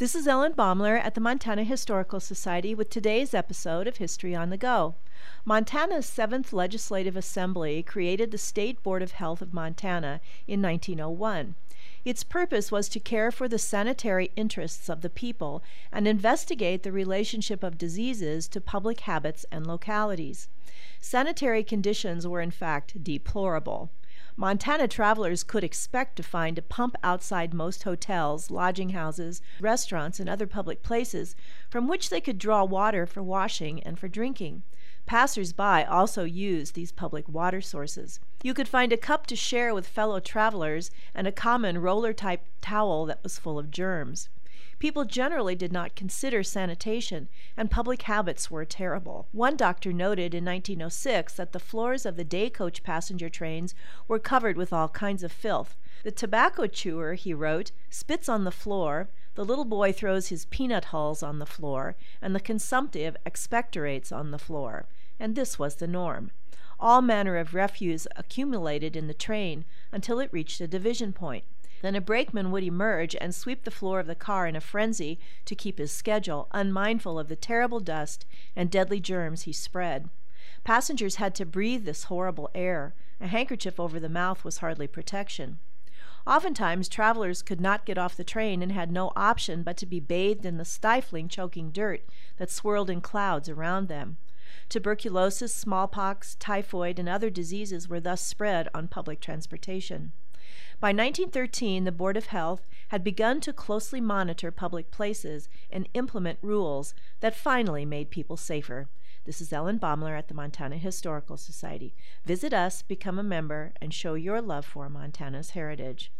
This is Ellen Baumler at the Montana Historical Society with today's episode of History on the Go. Montana's 7th Legislative Assembly created the State Board of Health of Montana in 1901. Its purpose was to care for the sanitary interests of the people and investigate the relationship of diseases to public habits and localities. Sanitary conditions were in fact deplorable. Montana travelers could expect to find a pump outside most hotels, lodging houses, restaurants, and other public places from which they could draw water for washing and for drinking. Passers by also used these public water sources. You could find a cup to share with fellow travelers and a common roller type towel that was full of germs. People generally did not consider sanitation, and public habits were terrible. One doctor noted in 1906 that the floors of the day coach passenger trains were covered with all kinds of filth. The tobacco chewer, he wrote, spits on the floor, the little boy throws his peanut hulls on the floor, and the consumptive expectorates on the floor. And this was the norm. All manner of refuse accumulated in the train until it reached a division point. Then a brakeman would emerge and sweep the floor of the car in a frenzy to keep his schedule, unmindful of the terrible dust and deadly germs he spread. Passengers had to breathe this horrible air. A handkerchief over the mouth was hardly protection. Oftentimes, travelers could not get off the train and had no option but to be bathed in the stifling, choking dirt that swirled in clouds around them. Tuberculosis, smallpox, typhoid, and other diseases were thus spread on public transportation. By 1913, the Board of Health had begun to closely monitor public places and implement rules that finally made people safer. This is Ellen Baumler at the Montana Historical Society. Visit us, become a member, and show your love for Montana's heritage.